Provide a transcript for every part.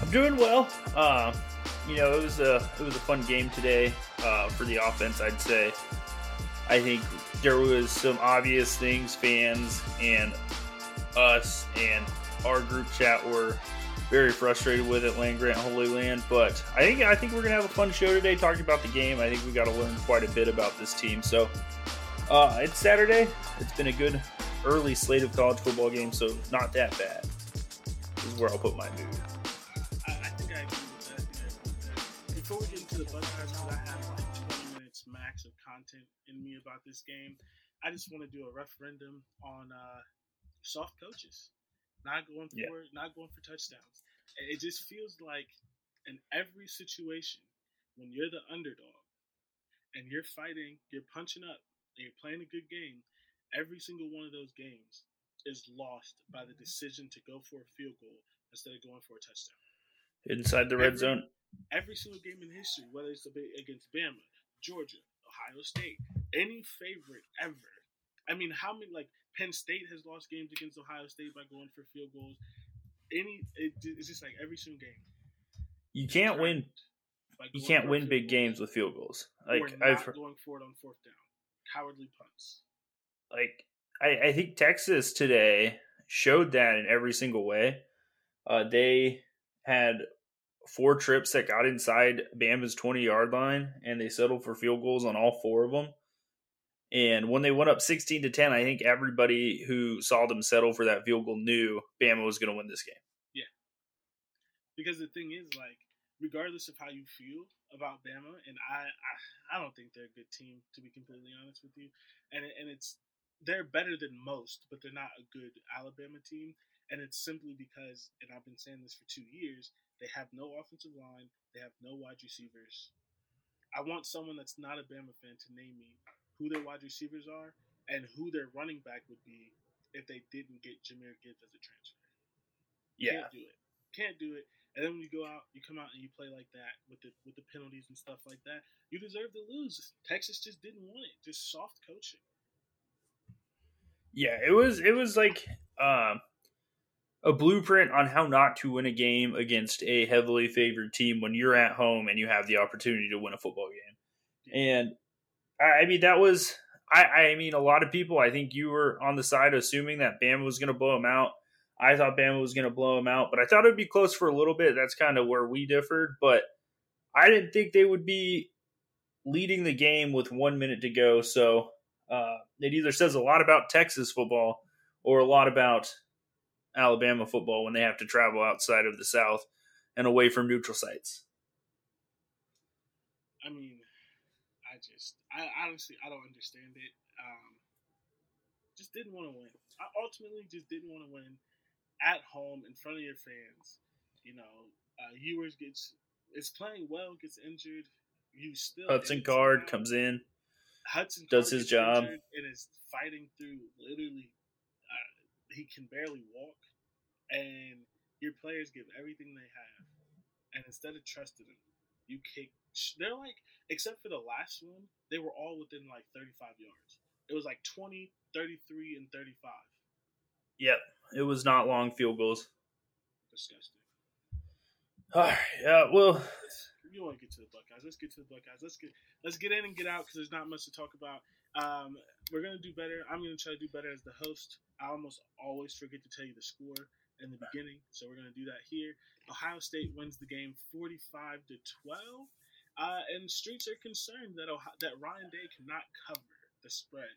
I'm doing well. Uh, you know, it was a it was a fun game today uh, for the offense. I'd say. I think there was some obvious things fans and us and our group chat were very frustrated with at Land Grant Holy Land. But I think I think we're gonna have a fun show today talking about the game. I think we got to learn quite a bit about this team. So uh, it's Saturday. It's been a good early slate of college football games, so not that bad. This is where I'll put my mood. Before we get into the Buckeyes, because I have like 20 minutes max of content in me about this game, I just want to do a referendum on uh, soft coaches, not going for Yeah. not going for touchdowns. It just feels like in every situation when you're the underdog and you're fighting, you're punching up, and you're playing a good game, every single one of those games is lost by the decision to go for a field goal instead of going for a touchdown. Inside the red Every- zone. Every single game in history, whether it's against Bama, Georgia, Ohio State, any favorite ever. I mean, how many like Penn State has lost games against Ohio State by going for field goals. Any, it, it's just like every single game. You can't win. You can't win big games with field goals. Like I've going for it on fourth down. Cowardly punts. like I, I think Texas today showed that in every single way. Uh, they had four trips that got inside Bama's twenty yard line, and they settled for field goals on all four of them. And when they went up sixteen to ten, I think everybody who saw them settle for that field goal knew Bama was going to win this game. Yeah. Because the thing is, like, regardless of how you feel about Bama, and I, I, I don't think they're a good team to be completely honest with you, and and it's they're better than most, but they're not a good Alabama team, and it's simply because, and I've been saying this for two years, they have no offensive line, they have no wide receivers. I want someone that's not a Bama fan to name me who their wide receivers are and who their running back would be if they didn't get Jahmyr Gibbs as a transfer. Yeah, Can't do it. Can't do it. And then when you go out, you come out and you play like that with the with the penalties and stuff like that. You deserve to lose. Texas just didn't want it. Just soft coaching. Yeah, it was it was like um, a blueprint on how not to win a game against a heavily favored team when you're at home and you have the opportunity to win a football game. And I, I mean that was I, I mean a lot of people I think you were on the side assuming that Bama was going to blow them out. I thought Bama was going to blow them out, but I thought it would be close for a little bit. That's kind of where we differed, but I didn't think they would be leading the game with one minute to go. So uh, it either says a lot about Texas football or a lot about Alabama football when they have to travel outside of the South and away from neutral sites. I mean, I just, I honestly, I don't understand it. Um, just didn't want to win. I ultimately just didn't want to win at home in front of your fans. You know, uh, Ewers gets is playing well, gets injured. You still Hudson Card comes in. Hudson does his job. and is fighting through literally. Can barely walk, and your players give everything they have, and instead of trusting them, you kick they're like except for the last one, they were all within like 35 yards. It was like 20, 33, and 35. Yep, it was not long field goals. Disgusting. All right, yeah, well, you want to get to the Buckeyes? Let's get to the Buckeyes. Let's get let's get in and get out because there's not much to talk about. Um, we're gonna do better. I'm gonna try to do better as the host. I almost always forget to tell you the score in the beginning, so we're gonna do that here. Ohio State wins the game 45 to 12. Uh, and streets are concerned that Ohio, that Ryan Day cannot cover the spread.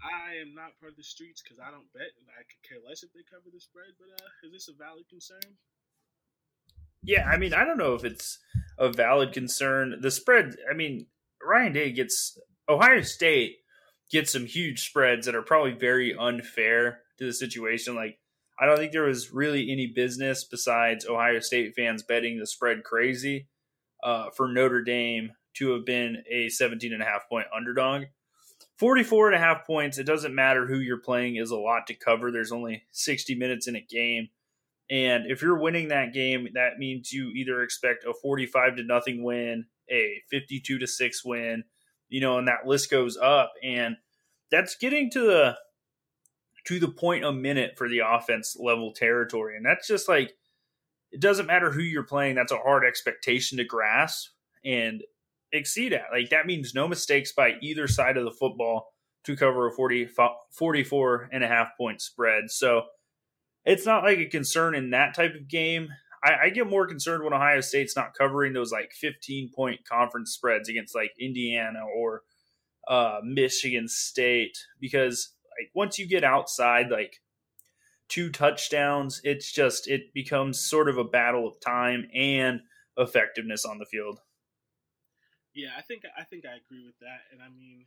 I am not part of the streets because I don't bet, and I could care less if they cover the spread. But uh, is this a valid concern? Yeah, I mean, I don't know if it's a valid concern. The spread, I mean, Ryan Day gets Ohio State gets some huge spreads that are probably very unfair to the situation. Like, I don't think there was really any business besides Ohio State fans betting the spread crazy uh, for Notre Dame to have been a 17 and a half point underdog. 44 and a half points, it doesn't matter who you're playing, is a lot to cover. There's only 60 minutes in a game. And if you're winning that game, that means you either expect a 45 to nothing win, a 52 to 6 win, you know, and that list goes up. And that's getting to the to the point a minute for the offense level territory. And that's just like it doesn't matter who you're playing, that's a hard expectation to grasp and exceed at. Like that means no mistakes by either side of the football to cover a 40, 44 and a half point spread. So it's not like a concern in that type of game. I, I, get more concerned when Ohio State's not covering those like 15 point conference spreads against like Indiana or uh, Michigan State because like once you get outside like two touchdowns, it's just it becomes sort of a battle of time and effectiveness on the field. Yeah, I think I think I agree with that, and I mean,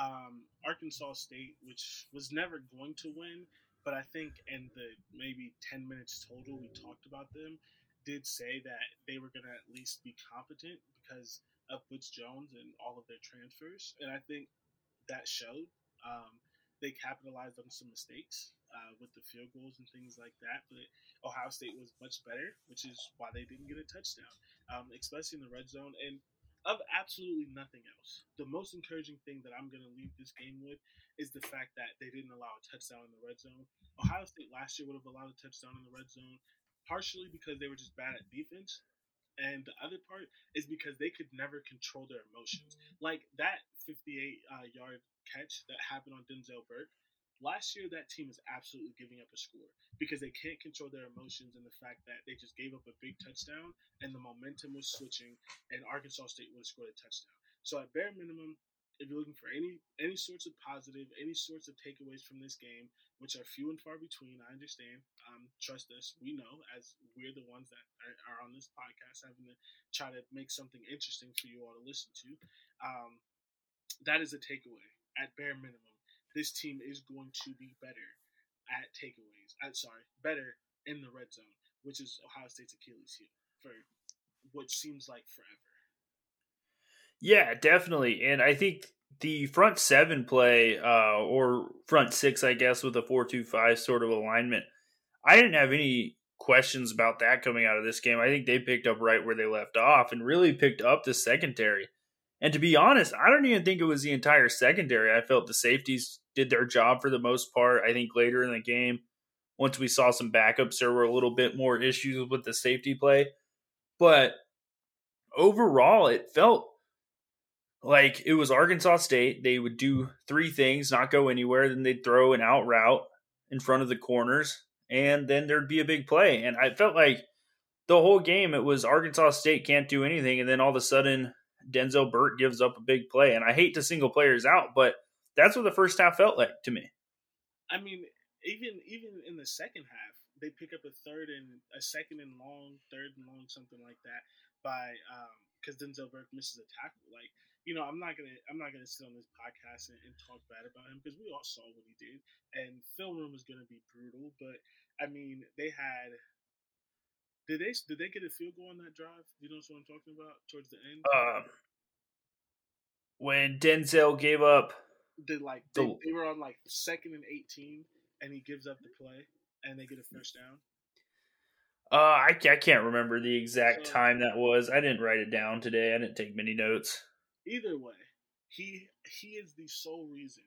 um, Arkansas State, which was never going to win, but I think in the maybe ten minutes total we talked about them, did say that they were going to at least be competent because of Butch Jones and all of their transfers, and I think that showed. Um, they capitalized on some mistakes uh, with the field goals and things like that. But Ohio State was much better, which is why they didn't get a touchdown, um, especially in the red zone. And of absolutely nothing else, the most encouraging thing that I'm going to leave this game with is the fact that they didn't allow a touchdown in the red zone. Ohio State last year would have allowed a touchdown in the red zone, partially because they were just bad at defense. And the other part is because they could never control their emotions. Like that 58 uh, yard catch that happened on Denzel Burke Last year, that team is absolutely giving up a score because they can't control their emotions and the fact that they just gave up a big touchdown and the momentum was switching, and Arkansas State would have scored a touchdown. So, at bare minimum, if you're looking for any any sorts of positive, any sorts of takeaways from this game, which are few and far between, I understand. Um, trust us, we know as we're the ones that are, are, on this podcast having to try to make something interesting for you all to listen to. Um, that is a takeaway at bare minimum this team is going to be better at takeaways. I'm sorry, better in the red zone, which is Ohio State's Achilles heel for what seems like forever. Yeah, definitely, and I think the front seven play, uh, or front six, I guess, with a four-two-five sort of alignment. I didn't have any questions about that coming out of this game. I think they picked up right where they left off and really picked up the secondary. And to be honest, I don't even think it was the entire secondary. I felt the safeties did their job for the most part. I think later in the game, once we saw some backups, there were a little bit more issues with the safety play. But overall, it felt like it was Arkansas State. They would do three things, not go anywhere, then they'd throw an out route in front of the corners, and then there'd be a big play. And I felt like the whole game it was Arkansas State can't do anything, and then all of a sudden Denzel Burke gives up a big play. And I hate to single players out, but that's what the first half felt like to me. I mean, even even in the second half, they pick up a third and a second and long, third and long, something like that by because um, Denzel Burke misses a tackle. Like you know, I'm not gonna I'm not gonna sit on this podcast and, and talk bad about him because we all saw what he did, and film room is gonna be brutal. But I mean, they had did they did they get a field goal on that drive? You know what I'm talking about towards the end? Um, when Denzel gave up, the like they, the, they were on like second and eighteen, and he gives up the play, and they get a first down. Uh, I, I can't remember the exact so, time that was. I didn't write it down today. I didn't take many notes. Either way, he he is the sole reason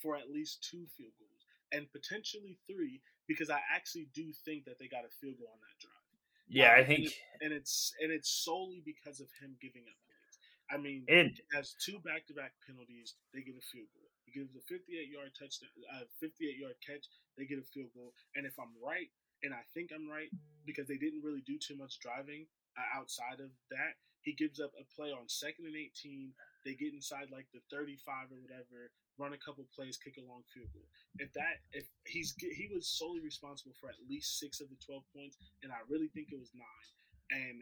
for at least two field goals and potentially three because I actually do think that they got a field goal on that drive. Yeah, um, I think, and, it's and it's solely because of him giving up. I mean, it has two back-to-back penalties. They get a field goal. He gives a 58-yard touchdown, uh, 58-yard catch. They get a field goal. And if I'm right, and I think I'm right because they didn't really do too much driving uh, outside of that. He gives up a play on second and 18. They get inside like the 35 or whatever, run a couple plays, kick a long field goal. If that, if he's he was solely responsible for at least six of the 12 points, and I really think it was nine. And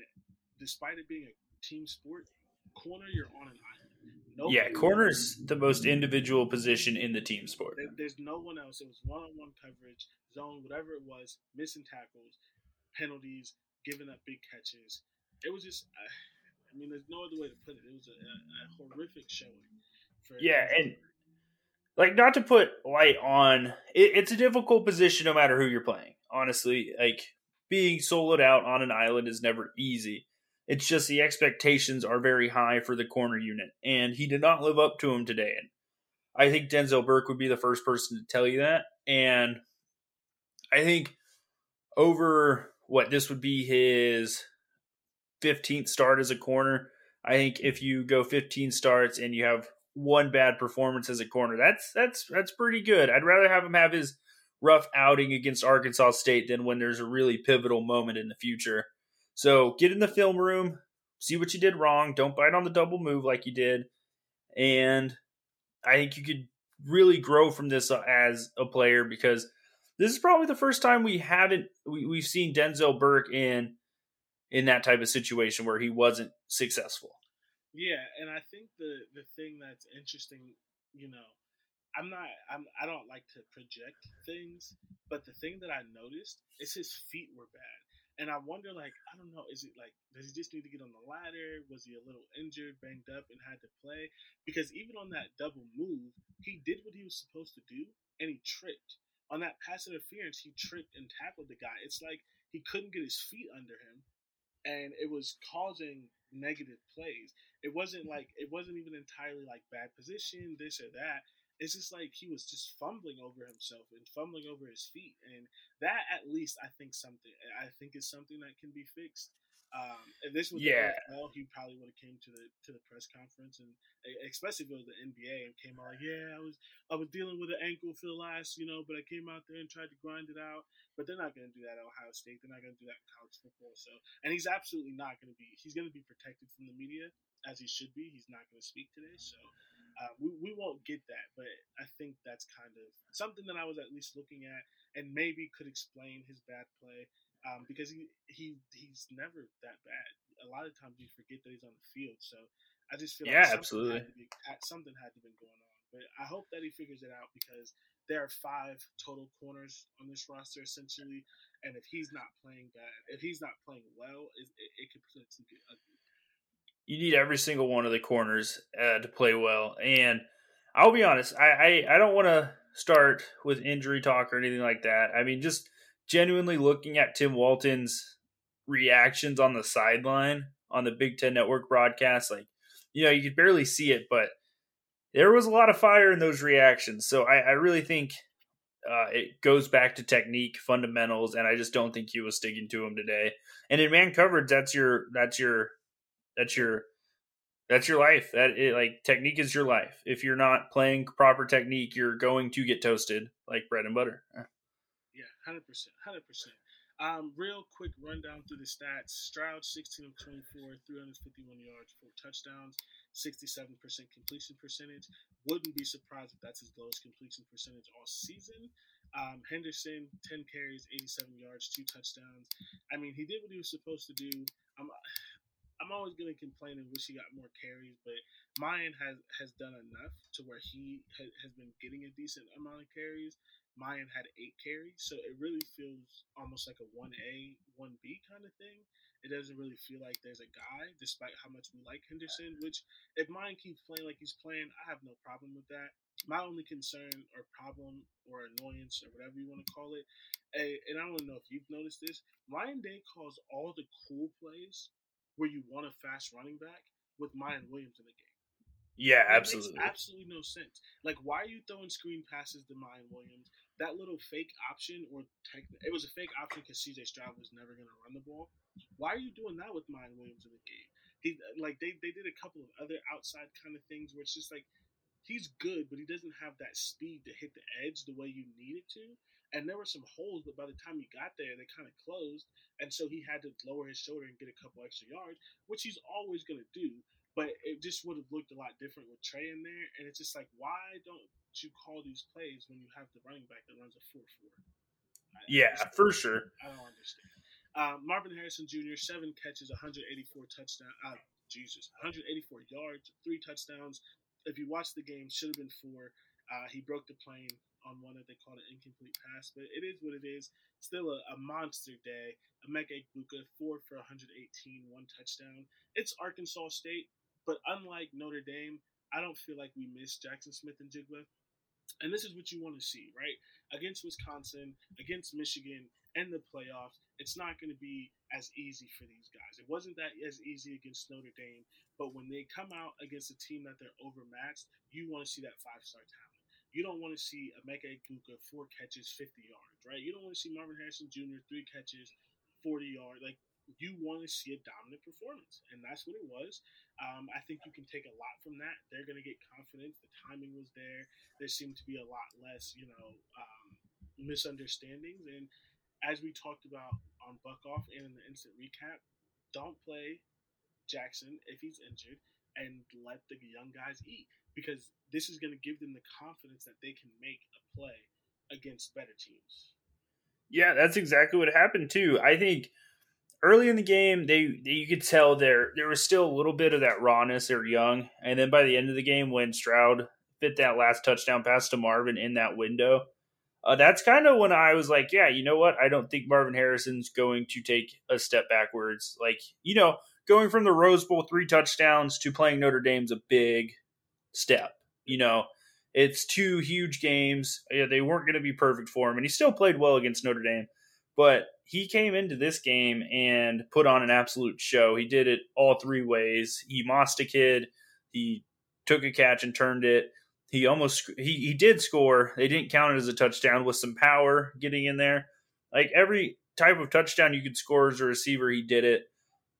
despite it being a team sport, corner you're on an island. Nobody yeah, corner's the most individual position in the team sport. There, there's no one else. It was one-on-one coverage, zone, whatever it was, missing tackles, penalties, giving up big catches. It was just, uh, I mean, there's no other way to put it. It was a, a, horrific showing. yeah, and like not to put light on, it, it's a difficult position no matter who you're playing. Honestly, like being soloed out on an island is never easy. It's just the expectations are very high for the corner unit, and he did not live up to them today. And I think Denzel Burke would be the first person to tell you that. And I think over what this would be his 15th start as a corner. I think if you go 15 starts and you have one bad performance as a corner, that's that's that's pretty good. I'd rather have him have his rough outing against Arkansas State than when there's a really pivotal moment in the future. So get in the film room, see what you did wrong. Don't bite on the double move like you did. And I think you could really grow from this uh, as a player because this is probably the first time we haven't we, we've seen Denzel Burke in in that type of situation where he wasn't successful. Yeah, and I think the the thing that's interesting, you know, I'm not I'm I don't like to project things, but the thing that I noticed is his feet were bad. And I wonder, like, I don't know, is it like, does he just need to get on the ladder? Was he a little injured, banged up, and had to play? Because even on that double move, he did what he was supposed to do, and he tripped. On that pass interference, he tripped and tackled the guy. It's like he couldn't get his feet under him, and it was causing negative plays. It wasn't mm-hmm. like, it wasn't even entirely like bad position, this or that it's just like he was just fumbling over himself and fumbling over his feet, and that at least I think something I think is something that can be fixed. Um, if this was yeah. the NFL, he probably would have came to the to the press conference and especially if it was the NBA and came out like, yeah, I was I was dealing with an ankle for the last, you know, but I came out there and tried to grind it out. But they're not going to do that at Ohio State. They're not going to do that in college football. So, and he's absolutely not going to be. He's going to be protected from the media as he should be. He's not going to speak today. So, uh, we, we won't get that, but I think that's kind of something that I was at least looking at and maybe could explain his bad play um, because he, he he's never that bad. A lot of times you forget that he's on the field, so I just feel yeah, like absolutely had be, something had to be going on. But I hope that he figures it out because there are five total corners on this roster essentially, and if he's not playing bad, if he's not playing well, it, it, it could potentially get ugly you need every single one of the corners uh, to play well. And I'll be honest, I, I, I don't want to start with injury talk or anything like that. I mean, just genuinely looking at Tim Walton's reactions on the sideline on the Big Ten Network broadcast, like, you know, you could barely see it, but there was a lot of fire in those reactions. So I, I really think uh, it goes back to technique, fundamentals, and I just don't think he was sticking to them today. And in man coverage, that's your that's your that's your that's your life. That it, like technique is your life. If you're not playing proper technique, you're going to get toasted like bread and butter. Yeah, hundred percent, hundred percent. Um, real quick rundown through the stats. Stroud, 16 of 24, 351 yards, four touchdowns, 67% completion percentage. Wouldn't be surprised if that's his lowest completion percentage all season. Um, Henderson, 10 carries, 87 yards, two touchdowns. I mean, he did what he was supposed to do. Um, I'm always going to complain and wish he got more carries, but Miyan has has done enough to where he ha- has been getting a decent amount of carries. Miyan had eight carries, so it really feels almost like a one A, one B kind of thing. It doesn't really feel like there's a guy, despite how much we like Henderson. Which, if Miyan keeps playing like he's playing, I have no problem with that. My only concern or problem or annoyance or whatever you want to call it, eh, and I don't know if you've noticed this, Ryan Day calls all the cool plays where you want a fast running back with Miyan Williams in the game. Yeah, absolutely. absolutely no sense. Like, why are you throwing screen passes to Miyan Williams? That little fake option, or tech, it was a fake option because CJ Stroud was never going to run the ball. Why are you doing that with Miyan Williams in the game? He like they they did a couple of other outside kind of things where it's just like he's good, but he doesn't have that speed to hit the edge the way you need it to. And there were some holes, but by the time he got there, they kind of closed, and so he had to lower his shoulder and get a couple extra yards, which he's always going to do. But it just would have looked a lot different with Trey in there. And it's just like, why don't you call these plays when you have the running back that runs a 4 4? Yeah, for sure. I don't understand. Uh, Marvin Harrison Jr., seven catches, 184 touchdowns. Uh, Jesus, 184 yards, three touchdowns. If you watch the game, should have been four. Uh, he broke the plane on one that they called an incomplete pass, but it is what it is. Still a, a monster day. Emeka Egbuka, four for 118, one touchdown. It's Arkansas State. But unlike Notre Dame, I don't feel like we miss Jackson Smith-Njigba. And this is what you want to see, right? Against Wisconsin, against Michigan, and the playoffs, it's not going to be as easy for these guys. It wasn't that as easy against Notre Dame, but when they come out against a team that they're overmatched, you want to see that five star talent. You don't want to see Emeka Egbuka four catches, 50 yards, right? You don't want to see Marvin Harrison Jr. three catches, 40 yards. Like you want to see a dominant performance, and that's what it was. Um, I think you can take a lot from that. They're going to get confidence. The timing was there. There seemed to be a lot less, you know, um, misunderstandings. And as we talked about on Buck Off and in the instant recap, don't play Jackson if he's injured, and let the young guys eat because this is going to give them the confidence that they can make a play against better teams. Yeah, that's exactly what happened too. I think early in the game, they, they, you could tell there there was still a little bit of that rawness. They're young, and then by the end of the game, when Stroud fit that last touchdown pass to Marvin in that window, uh, that's kind of when I was like, yeah, you know what? I don't think Marvin Harrison's going to take a step backwards. Like, you know, going from the Rose Bowl three touchdowns to playing Notre Dame's a big step. You know, it's two huge games. Yeah, they weren't going to be perfect for him, and he still played well against Notre Dame. But he came into this game and put on an absolute show. He did it all three ways. He mossed a kid. He took a catch and turned it. He almost he he did score. They didn't count it as a touchdown with some power getting in there. Like every type of touchdown you could score as a receiver, he did it.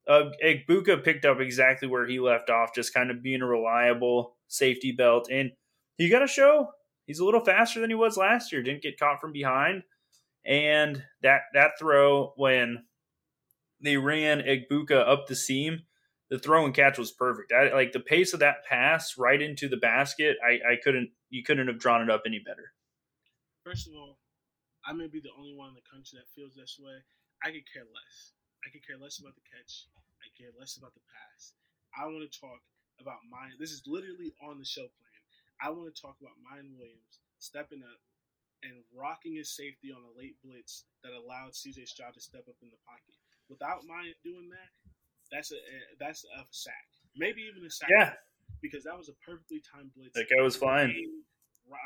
Uh, Egbuka picked up exactly where he left off, just kind of being a reliable safety belt. And he got to show he's a little faster than he was last year. Didn't get caught from behind. And that that throw when they ran Egbuka up the seam, the throw and catch was perfect. I, like the pace of that pass right into the basket, I, I couldn't you couldn't have drawn it up any better. First of all, I may be the only one in the country that feels this way. I could care less. I could care less about the catch. I care less about the pass. I want to talk about Miyan. This is literally on the show plan. I want to talk about Miyan Williams stepping up and rocking his safety on a late blitz that allowed CJ Stroud to step up in the pocket. Without Miyan doing that, that's a eh, that's a sack, maybe even a sack. Yeah, because that was a perfectly timed blitz. That guy was fine.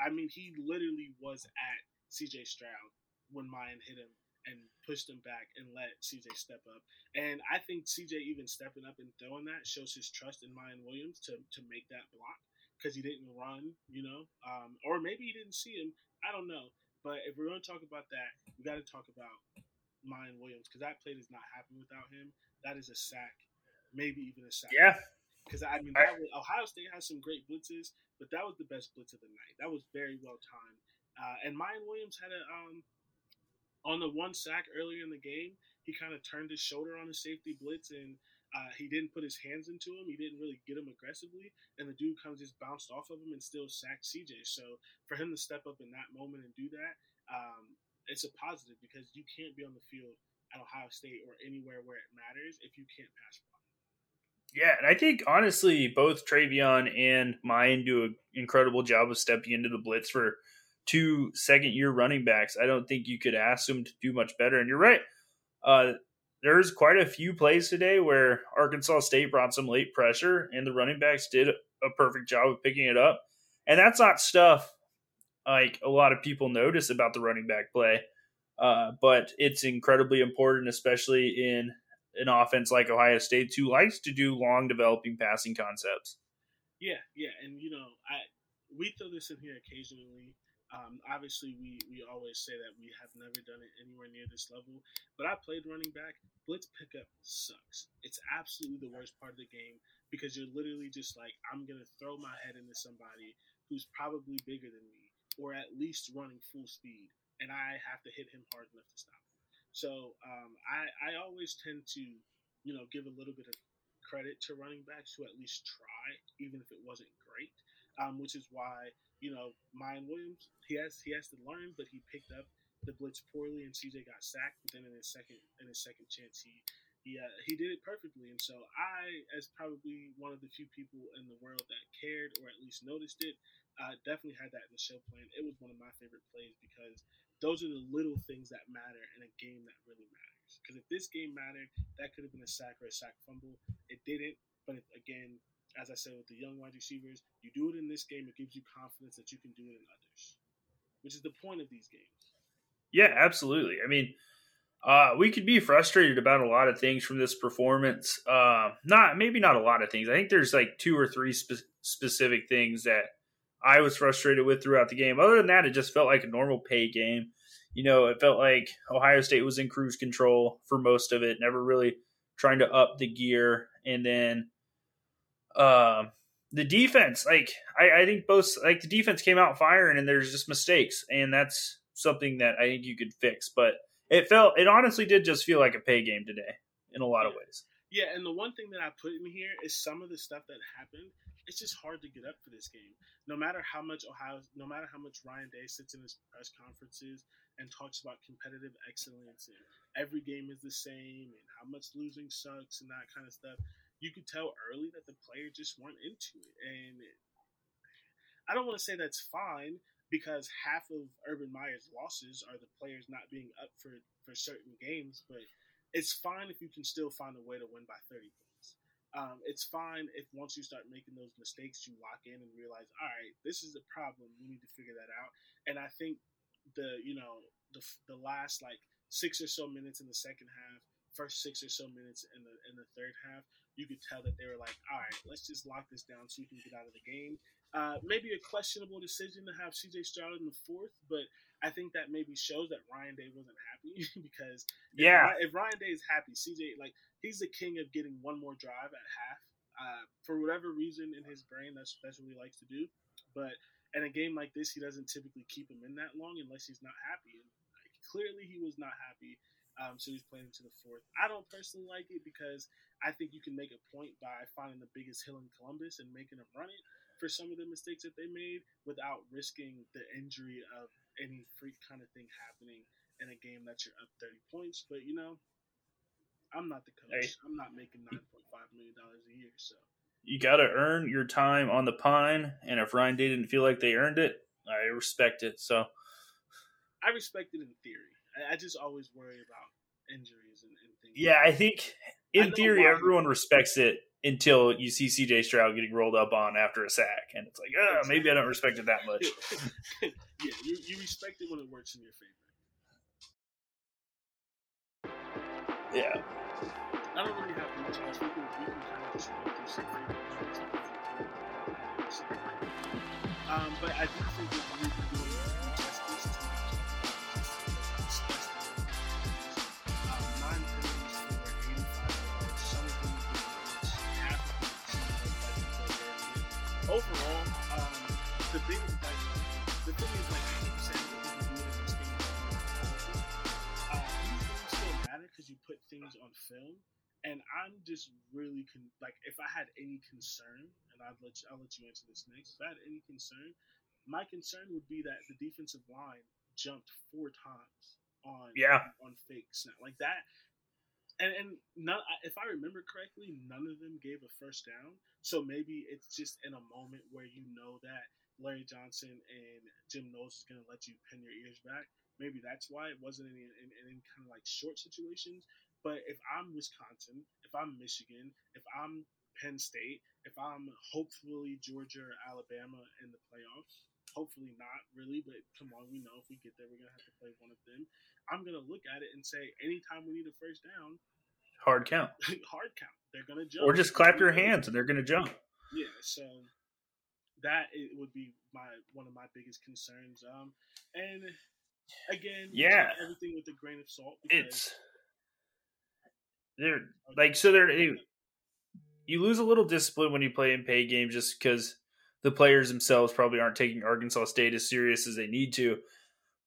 I mean, he literally was at CJ Stroud when Miyan hit him and push them back and let CJ step up. And I think CJ even stepping up and throwing that shows his trust in Miyan Williams to to make that block because he didn't run, you know, um, or maybe he didn't see him I don't know. But if we're going to talk about that, we got to talk about Miyan Williams because that play does not happen without him. That is a sack, maybe even a sack. Yeah. Because I mean, that was, Ohio State has some great blitzes, but that was the best blitz of the night. That was very well timed. Uh, and Miyan Williams had a um, on the one sack earlier in the game. He kind of turned his shoulder on the safety blitz and uh, he didn't put his hands into him. He didn't really get him aggressively, and the dude comes just bounced off of him and still sacked CJ. So for him to step up in that moment and do that, um, it's a positive because you can't be on the field at Ohio State or anywhere where it matters if you can't pass block. Yeah, and I think honestly, both TreVeyon and Miyan do an incredible job of stepping into the blitz for two second year running backs. I don't think you could ask them to do much better. And you're right. Uh, there's quite a few plays today where Arkansas State brought some late pressure, and the running backs did a perfect job of picking it up. And that's not stuff like a lot of people notice about the running back play, uh, but it's incredibly important, especially in an offense like Ohio State, who likes to do long developing passing concepts. Yeah, yeah, and you know, I we throw this in here occasionally um, obviously, we, we always say that we have never done it anywhere near this level, but I played running back. Blitz pickup sucks. It's absolutely the worst part of the game because you're literally just like, I'm going to throw my head into somebody who's probably bigger than me or at least running full speed, and I have to hit him hard enough to stop him. So um, I, I always tend to, you know, give a little bit of credit to running backs who at least try, even if it wasn't great, um, which is why you know, Miyan Williams, he has he has to learn, but he picked up the blitz poorly, and CJ got sacked. But then in his second in his second chance, he he uh, he did it perfectly. And so I, as probably one of the few people in the world that cared or at least noticed it, uh, definitely had that in the show plan. It was one of my favorite plays because those are the little things that matter in a game that really matters. Because if this game mattered, that could have been a sack or a sack fumble. It didn't. But again, as I said with the young wide receivers, you do it in this game, it gives you confidence that you can do it in others, which is the point of these games. Yeah, absolutely. I mean, uh, we could be frustrated about a lot of things from this performance. Uh, not maybe not a lot of things. I think there's like two or three spe- specific things that I was frustrated with throughout the game. Other than that, it just felt like a normal pay game. You know, it felt like Ohio State was in cruise control for most of it, never really trying to up the gear. And then um, the defense, like I, I think both like the defense came out firing and there's just mistakes, and that's something that I think you could fix. But it felt it honestly did just feel like a pay game today in a lot of ways. Yeah, and the one thing that I put in here is some of the stuff that happened. It's just hard to get up for this game. No matter how much Ohio, no matter how much Ryan Day sits in his press conferences and talks about competitive excellence and every game is the same and how much losing sucks and that kind of stuff you could tell early that the player just weren't into it. And I don't want to say that's fine because half of Urban Meyer's losses are the players not being up for, for certain games, but it's fine if you can still find a way to win by 30 points. Um, it's fine if once you start making those mistakes, you lock in and realize, all right, this is a problem. We need to figure that out. And I think the, you know, the, the last like six or so minutes in the second half, first six or so minutes in the in the third half you could tell that they were like, all right, let's just lock this down so we can get out of the game. Uh, maybe a questionable decision to have CJ Stroud in the fourth, but I think that maybe shows that Ryan Day wasn't happy because yeah, if, if, Ryan Day is happy, CJ like he's the king of getting one more drive at half. Uh, for whatever reason in his brain, that's that's what he likes to do. But in a game like this, he doesn't typically keep him in that long unless he's not happy. And like, clearly, he was not happy. Um, so he's playing to the fourth. I don't personally like it because I think you can make a point by finding the biggest hill in Columbus and making them run it for some of the mistakes that they made without risking the injury of any freak kind of thing happening in a game that you're up 30 points. But, you know, I'm not the coach. Hey. I'm not making $9.5 million a year. So you got to earn your time on the pine. And if Ryan Day didn't feel like they earned it, I respect it. So I respect it in theory. I, just always worry about injuries and, and things. Yeah, I think in theory, everyone respects it until you see CJ Stroud getting rolled up on after a sack, and it's like, oh, maybe I don't respect it that much. yeah, you, you respect it when it works in your favor. Yeah. I don't really have much else. We can, we can kind of just go through some Um, but I do think that we can do the big like the thing is like I keep saying that we can do it in this game. Uh, still matter because you put things on film, and I'm just really con- like if I had any concern, and I'll let you, I'll let you answer this next. If I had any concern, my concern would be that the defensive line jumped four times on yeah on fake snap like that and and none, if I remember correctly, none of them gave a first down. So maybe it's just in a moment where you know that Larry Johnson and Jim Knowles is going to let you pin your ears back. Maybe that's why it wasn't in, in, in, in kind of like short situations. But if I'm Wisconsin, if I'm Michigan, if I'm Penn State, if I'm hopefully Georgia or Alabama in the playoffs, hopefully not really, but come on, we know if we get there, we're gonna have to play one of them. I'm gonna look at it and say, anytime we need a first down, hard count, hard count. They're gonna jump, or just clap your hands and they're gonna jump. Yeah, so that it would be my one of my biggest concerns. Um, and again, yeah, everything with a grain of salt. It's they're like so they're you lose a little discipline when you play in pay games just because the players themselves probably aren't taking Arkansas State as serious as they need to.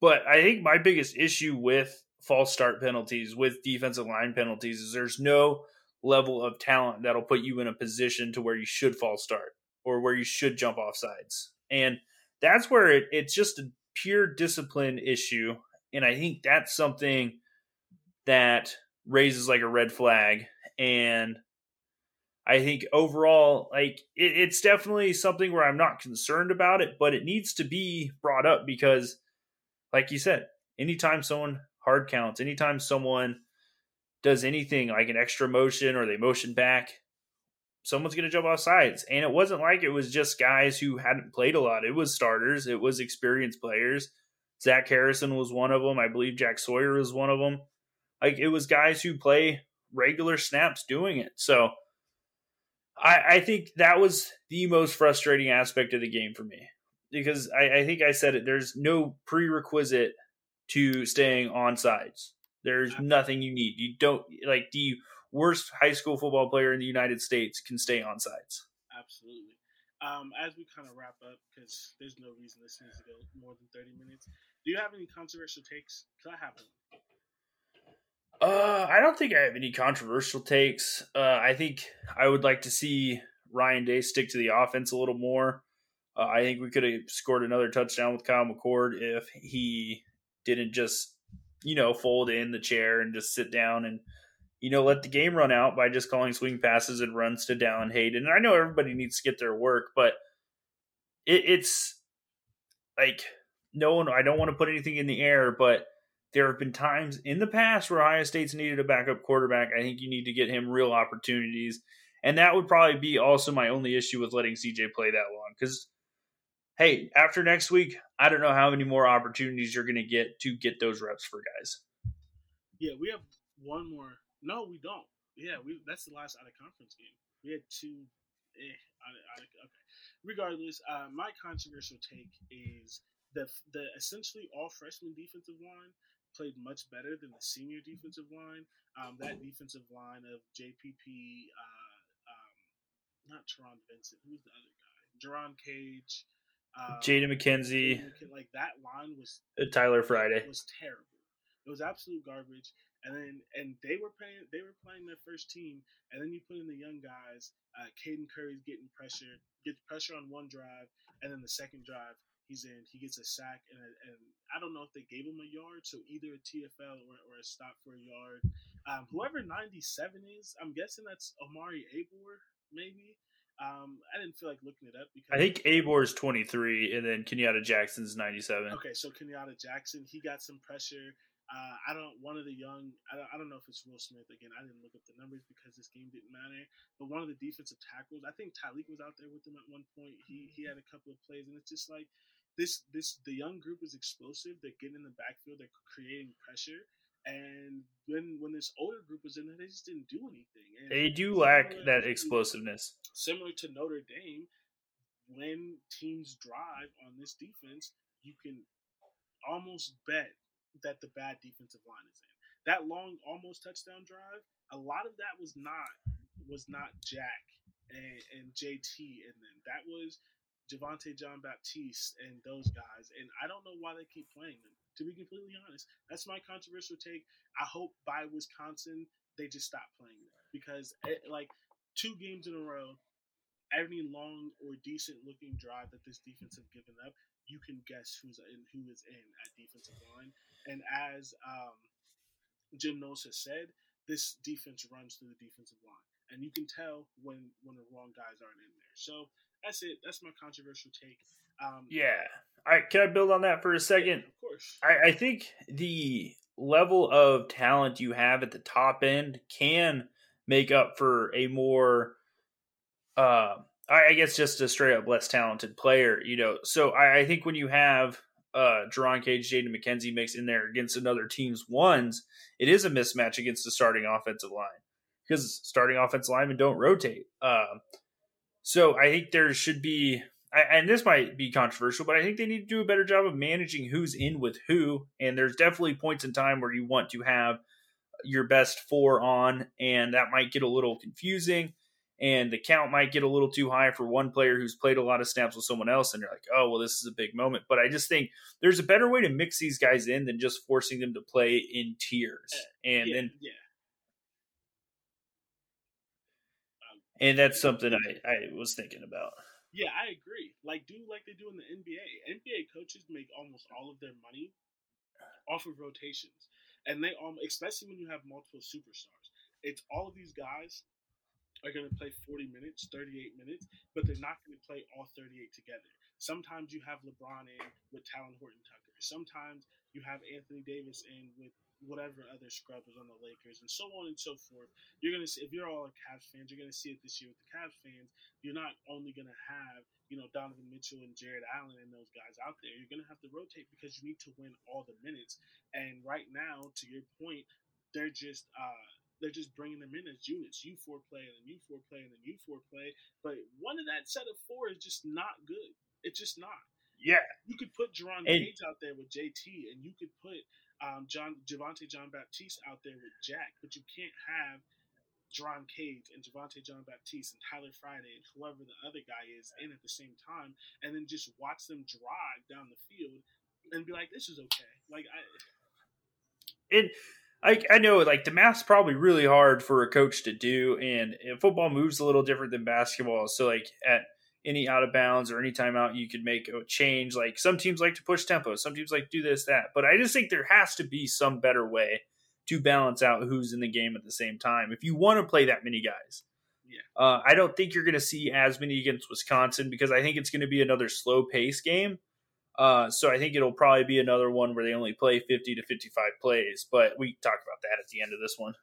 But I think my biggest issue with false start penalties, with defensive line penalties, is there's no level of talent that'll put you in a position to where you should false start or where you should jump off sides. And that's where it, it's just a pure discipline issue. And I think that's something that raises like a red flag. And I think overall, like it, it's definitely something where I'm not concerned about it, but it needs to be brought up because, like you said, anytime someone hard counts, anytime someone does anything like an extra motion or they motion back, someone's going to jump off sides. And it wasn't like it was just guys who hadn't played a lot. It was starters, it was experienced players. Zach Harrison was one of them. I believe Jack Sawyer was one of them. Like it was guys who play regular snaps doing it. So I, I think that was the most frustrating aspect of the game for me because I, I think I said it. There's no prerequisite to staying on sides. There's nothing you need. You don't like the worst high school football player in the United States can stay on sides. Absolutely. Um, as we kind of wrap up, because there's no reason this needs to go more than 30 minutes. Do you have any controversial takes? Because I have one. Uh, I don't think I have any controversial takes. Uh, I think I would like to see Ryan Day stick to the offense a little more. Uh, I think we could have scored another touchdown with Kyle McCord if he didn't just, you know, fold in the chair and just sit down and, you know, let the game run out by just calling swing passes and runs to Dallan Hayden. And I know everybody needs to get their work, but it, it's like no one. I don't want to put anything in the air, but there have been times in the past where Ohio State's needed a backup quarterback. I think you need to get him real opportunities. And that would probably be also my only issue with letting CJ play that long. Because, hey, after next week, I don't know how many more opportunities you're going to get to get those reps for guys. Yeah, we have one more. No, we don't. Yeah, we that's the last out of conference game. We had two. Eh, out of, out of, okay. Regardless, uh, my controversial take is the the essentially all freshman defensive line played much better than the senior defensive line. Um, that defensive line of JPP, uh, um, not Taron Vincent, who's the other guy? Jerron Cage, uh, Jaden McKenzie. Like that line was uh, Tyler Friday was terrible. It was absolute garbage. And then and they were playing they were playing their first team, and then you put in the young guys. Uh, Caden Curry's getting pressure, gets pressure on one drive, and then the second drive he's in. He gets a sack, and, and I don't know if they gave him a yard, so either a TFL or, or a stop for a yard. Um, whoever 97 is, I'm guessing that's Omari Abor, maybe. Um, I didn't feel like looking it up because I think Abor is 23, and then Kenyatta Jackson's 97. Okay, so Kenyatta Jackson, he got some pressure. Uh, I don't. One of the young. I don't, I don't know if it's Will Smith again. I didn't look up the numbers because this game didn't matter. But one of the defensive tackles, I think Tyleik was out there with them at one point. He he had a couple of plays, and it's just like this this the young group is explosive. They're getting in the backfield. They're creating pressure. And when when this older group was in there, they just didn't do anything. And they do lack that explosiveness. Similar to Notre Dame, when teams drive on this defense, you can almost bet that the bad defensive line is in. That long almost touchdown drive, a lot of that was not was not Jack and, and JT and then that was Javontae Jean-Baptiste and those guys, and I don't know why they keep playing them. To be completely honest, that's my controversial take. I hope by Wisconsin they just stop playing them because it, eh, like two games in a row, any long or decent looking drive that this defense have given up, you can guess who's in who is in at defensive line. And as um, Jim Knowles has said, this defense runs through the defensive line, and you can tell when when the wrong guys aren't in there. So that's it. That's my controversial take. Um, yeah. All right. Can I build on that for a second? Yeah, of course. I, I think the level of talent you have at the top end can make up for a more uh I guess just a straight up less talented player, you know. So I, I think when you have uh Jerron Cage, Jaden McKenzie mixed in there against another team's ones, it is a mismatch against the starting offensive line because starting offensive linemen don't rotate. Um, so I think there should be, and this might be controversial, but I think they need to do a better job of managing who's in with who. And there's definitely points in time where you want to have your best four on, and that might get a little confusing. And the count might get a little too high for one player who's played a lot of snaps with someone else, and you're like, oh, well, this is a big moment. But I just think there's a better way to mix these guys in than just forcing them to play in tiers. And yeah, then yeah. and that's something I, I was thinking about. Yeah, I agree. Like, do like they do in the NBA. NBA coaches make almost all of their money off of rotations, and they um, especially when you have multiple superstars. It's all of these guys are going to play 40 minutes, 38 minutes, but they're not going to play all 38 together. Sometimes you have LeBron in with Talen Horton-Tucker. Sometimes you have Anthony Davis in with whatever other scrub was on the Lakers, and so on and so forth. You're gonna see if you're all a Cavs fans, you're gonna see it this year with the Cavs fans. You're not only gonna have you know Donovan Mitchell and Jarrett Allen and those guys out there. You're gonna have to rotate because you need to win all the minutes. And right now, to your point, they're just uh, they're just bringing them in as units. You four play and then you four play and then you four play. But one of that set of four is just not good. It's just not. Yeah. You could put Jerron Cage out there with JT, and you could put um, John Javontae Jean-Baptiste out there with Jack, but you can't have Jerron Cage and Javontae Jean-Baptiste and Tyler Friday and whoever the other guy is in at the same time, and then just watch them drive down the field and be like, "This is okay." Like I, and I I know like the math's probably really hard for a coach to do, and, and football moves a little different than basketball. So like at any out of bounds or any timeout you could make a change. Like some teams like to push tempo, some teams like do this, that. But I just think there has to be some better way to balance out who's in the game at the same time. If you want to play that many guys. Yeah. Uh, I don't think you're going to see as many against Wisconsin because I think it's going to be another slow pace game. Uh, so I think it'll probably be another one where they only play 50 to 55 plays, but we talk about that at the end of this one.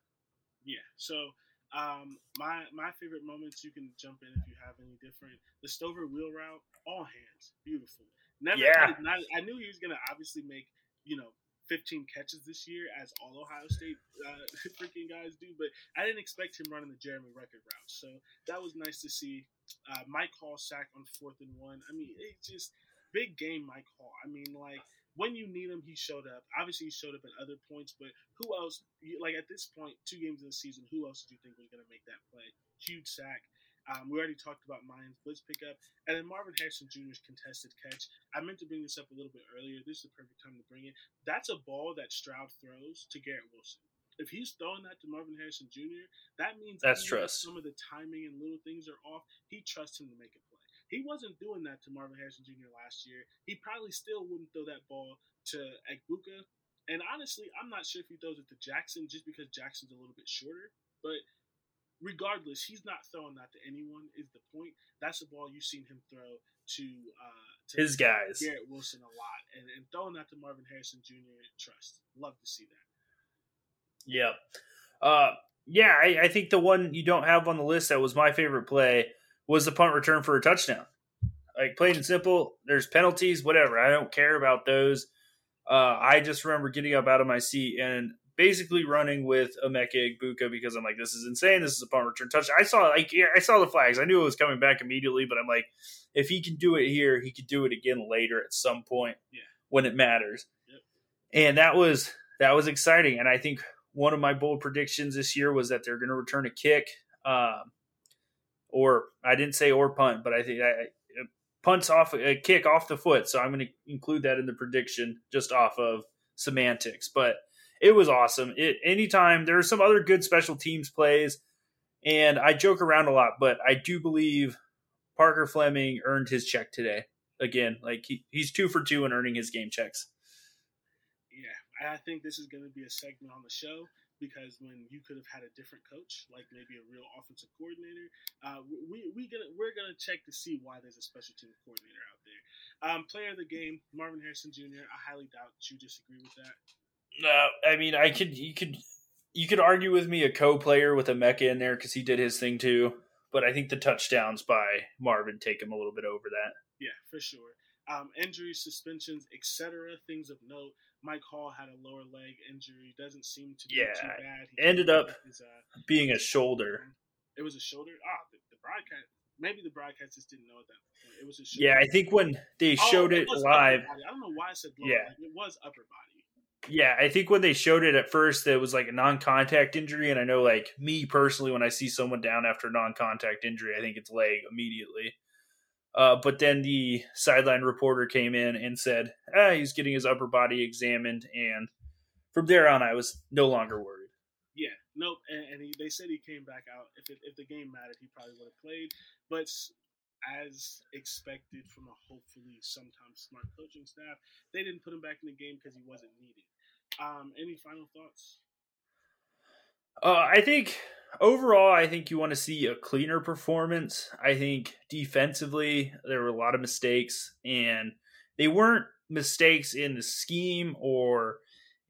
Yeah. So um, my my favorite moments you can jump in if you have any different. The Stover wheel route, all hands, beautiful. Never, yeah. I, not, I knew he was gonna obviously make you know 15 catches this year, as all Ohio State uh, freaking guys do. But I didn't expect him running the Jeremy Ruckert route, so that was nice to see. Uh, Mike Hall sack on fourth and one. I mean, it's just big game, Mike Hall. I mean, like when you need him, he showed up. Obviously, he showed up at other points, but who else? Like at this point, two games in the season, who else did you think was going to make that play? Huge sack. Um, we already talked about Miyan's blitz pickup, and then Marvin Harrison Jr.'s contested catch. I meant to bring this up a little bit earlier. This is the perfect time to bring it. That's a ball that Stroud throws to Garrett Wilson. If he's throwing that to Marvin Harrison Jr., that means that's trust. Some of the timing and little things are off. He trusts him to make a. He wasn't doing that to Marvin Harrison Jr. last year. He probably still wouldn't throw that ball to Egbuka. And honestly, I'm not sure if he throws it to Jackson just because Jackson's a little bit shorter. But regardless, he's not throwing that to anyone. Is the point? That's the ball you've seen him throw to, uh, to his guys, Garrett Wilson, a lot, and, and throwing that to Marvin Harrison Jr. Trust, love to see that. Yep. Uh, yeah, I, I think the one you don't have on the list that was my favorite play was the punt return for a touchdown. Like plain and simple, there's penalties, whatever. I don't care about those. Uh, I just remember getting up out of my seat and basically running with Emeka Egbuka because I'm like, this is insane. This is a punt return touchdown. I saw like I saw the flags. I knew it was coming back immediately, but I'm like, if he can do it here, he could do it again later at some point yeah. when it matters. Yep. And that was that was exciting. And I think one of my bold predictions this year was that they're going to return a kick. Um, or I didn't say or punt, but I think I, punts off a kick off the foot. So I'm going to include that in the prediction just off of semantics. But it was awesome. It anytime there are some other good special teams plays, and I joke around a lot, but I do believe Parker Fleming earned his check today. Again, like he, he's two for two in earning his game checks. Yeah, I think this is going to be a segment on the show because when you could have had a different coach, like maybe a real offensive coordinator, uh, we we gonna we're gonna check to see why there's a special team coordinator out there. Um, player of the game, Marvin Harrison Jr. I highly doubt you disagree with that. No, I mean I could you could you could argue with me a co-player with Emeka in there because he did his thing too. But I think the touchdowns by Marvin take him a little bit over that. Yeah, for sure. Um, injuries, suspensions, etc. Things of note. Mike Hall had a lower leg injury. Doesn't seem to be yeah, too bad. He ended up his, uh, being a shoulder. It was a shoulder. Ah, the, the broadcast. Maybe the broadcasters didn't know at that point. It was a shoulder. Yeah, I think when they oh, showed it, it live. I don't know why I said lower. Yeah, like, it was upper body. Yeah, I think when they showed it at first, it was like a non-contact injury, and I know, like me personally, when I see someone down after a non-contact injury, I think it's leg immediately. Uh, but then the sideline reporter came in and said, ah, he's getting his upper body examined. And from there on, I was no longer worried. Yeah, nope. And, and he, they said he came back out. If, it, if the game mattered, he probably would have played. But as expected from a hopefully sometimes smart coaching staff, they didn't put him back in the game because he wasn't needed. Um, any final thoughts? Uh, I think overall, I think you want to see a cleaner performance. I think defensively, there were a lot of mistakes, and they weren't mistakes in the scheme or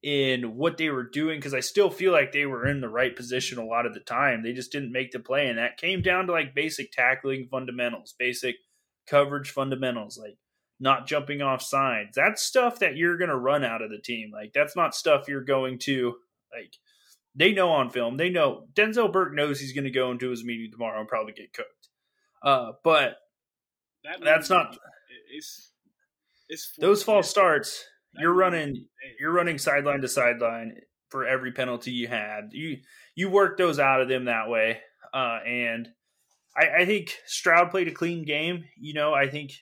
in what they were doing because I still feel like they were in the right position a lot of the time. They just didn't make the play, and that came down to like basic tackling fundamentals, basic coverage fundamentals, like not jumping off sides. That's stuff that you're going to run out of the team. Like that's not stuff you're going to like they know on film. They know Denzel Burke knows he's going to go into his meeting tomorrow and probably get cooked. Uh, but that that's not. It's, it's those false starts. You're running. You're running sideline to sideline for every penalty you had. You you work those out of them that way, uh, and I, I think Stroud played a clean game. You know, I think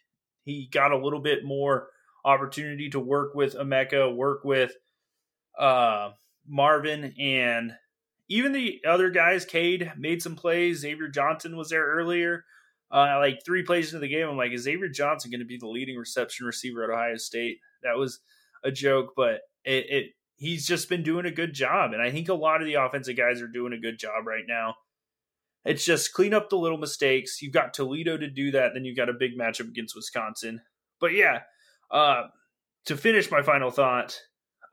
he got a little bit more opportunity to work with Emeka, work with uh, Marvin, and even the other guys. Cade made some plays. Xavier Johnson was there earlier. Uh, like three plays into the game, I'm like, is Xavier Johnson going to be the leading reception receiver at Ohio State? That was a joke, but it, it he's just been doing a good job, and I think a lot of the offensive guys are doing a good job right now. It's just clean up the little mistakes. You've got Toledo to do that, then you've got a big matchup against Wisconsin. But yeah, uh, to finish my final thought,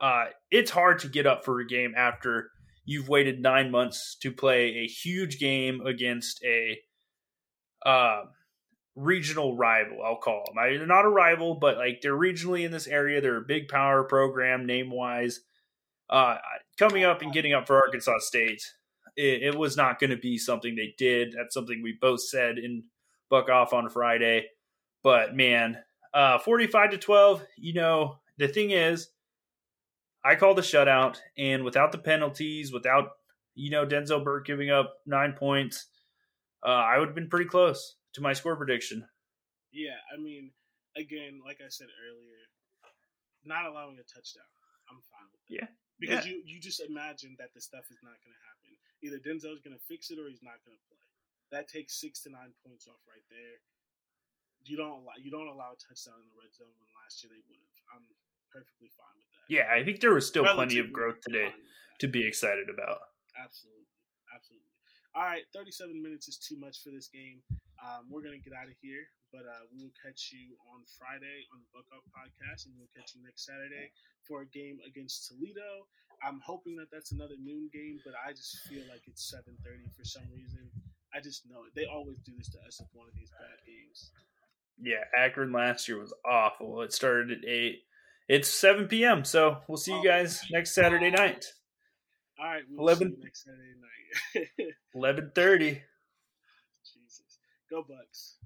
uh, it's hard to get up for a game after you've waited nine months to play a huge game against a uh, regional rival. I'll call them. I, they're not a rival, but like they're regionally in this area. They're a big power program name wise. Uh, coming up and getting up for Arkansas State, it, it was not going to be something they did. That's something we both said in Buck Off on Friday. But man, uh, 45 to 12, you know, the thing is, I called the shutout, and without the penalties, without you know Denzel Burke giving up nine points, uh, I would have been pretty close to my score prediction. Yeah, I mean, again, like I said earlier, not allowing a touchdown, I'm fine with that. Yeah, because yeah. you you just imagine that the stuff is not going to happen. Either Denzel's going to fix it or he's not going to play. That takes six to nine points off right there. You don't allow you don't allow a touchdown in the red zone when last year they would have. I'm perfectly fine with that. Yeah, I think there was still Relatively plenty of growth today to be excited about. Absolutely, absolutely. All right, 37 minutes is too much for this game. Um, we're gonna get out of here, but uh, we will catch you on Friday on the Buck Up podcast, and we'll catch you next Saturday for a game against Toledo. I'm hoping that that's another noon game, but I just feel like it's 7:30 for some reason. I just know it. They always do this to us with one of these bad games. Yeah, Akron last year was awful. It started at eight it's 7 p.m. So we'll see you oh, guys next Saturday night. All right, we'll 11, next Saturday night. 11:30. Jesus, go Bucks.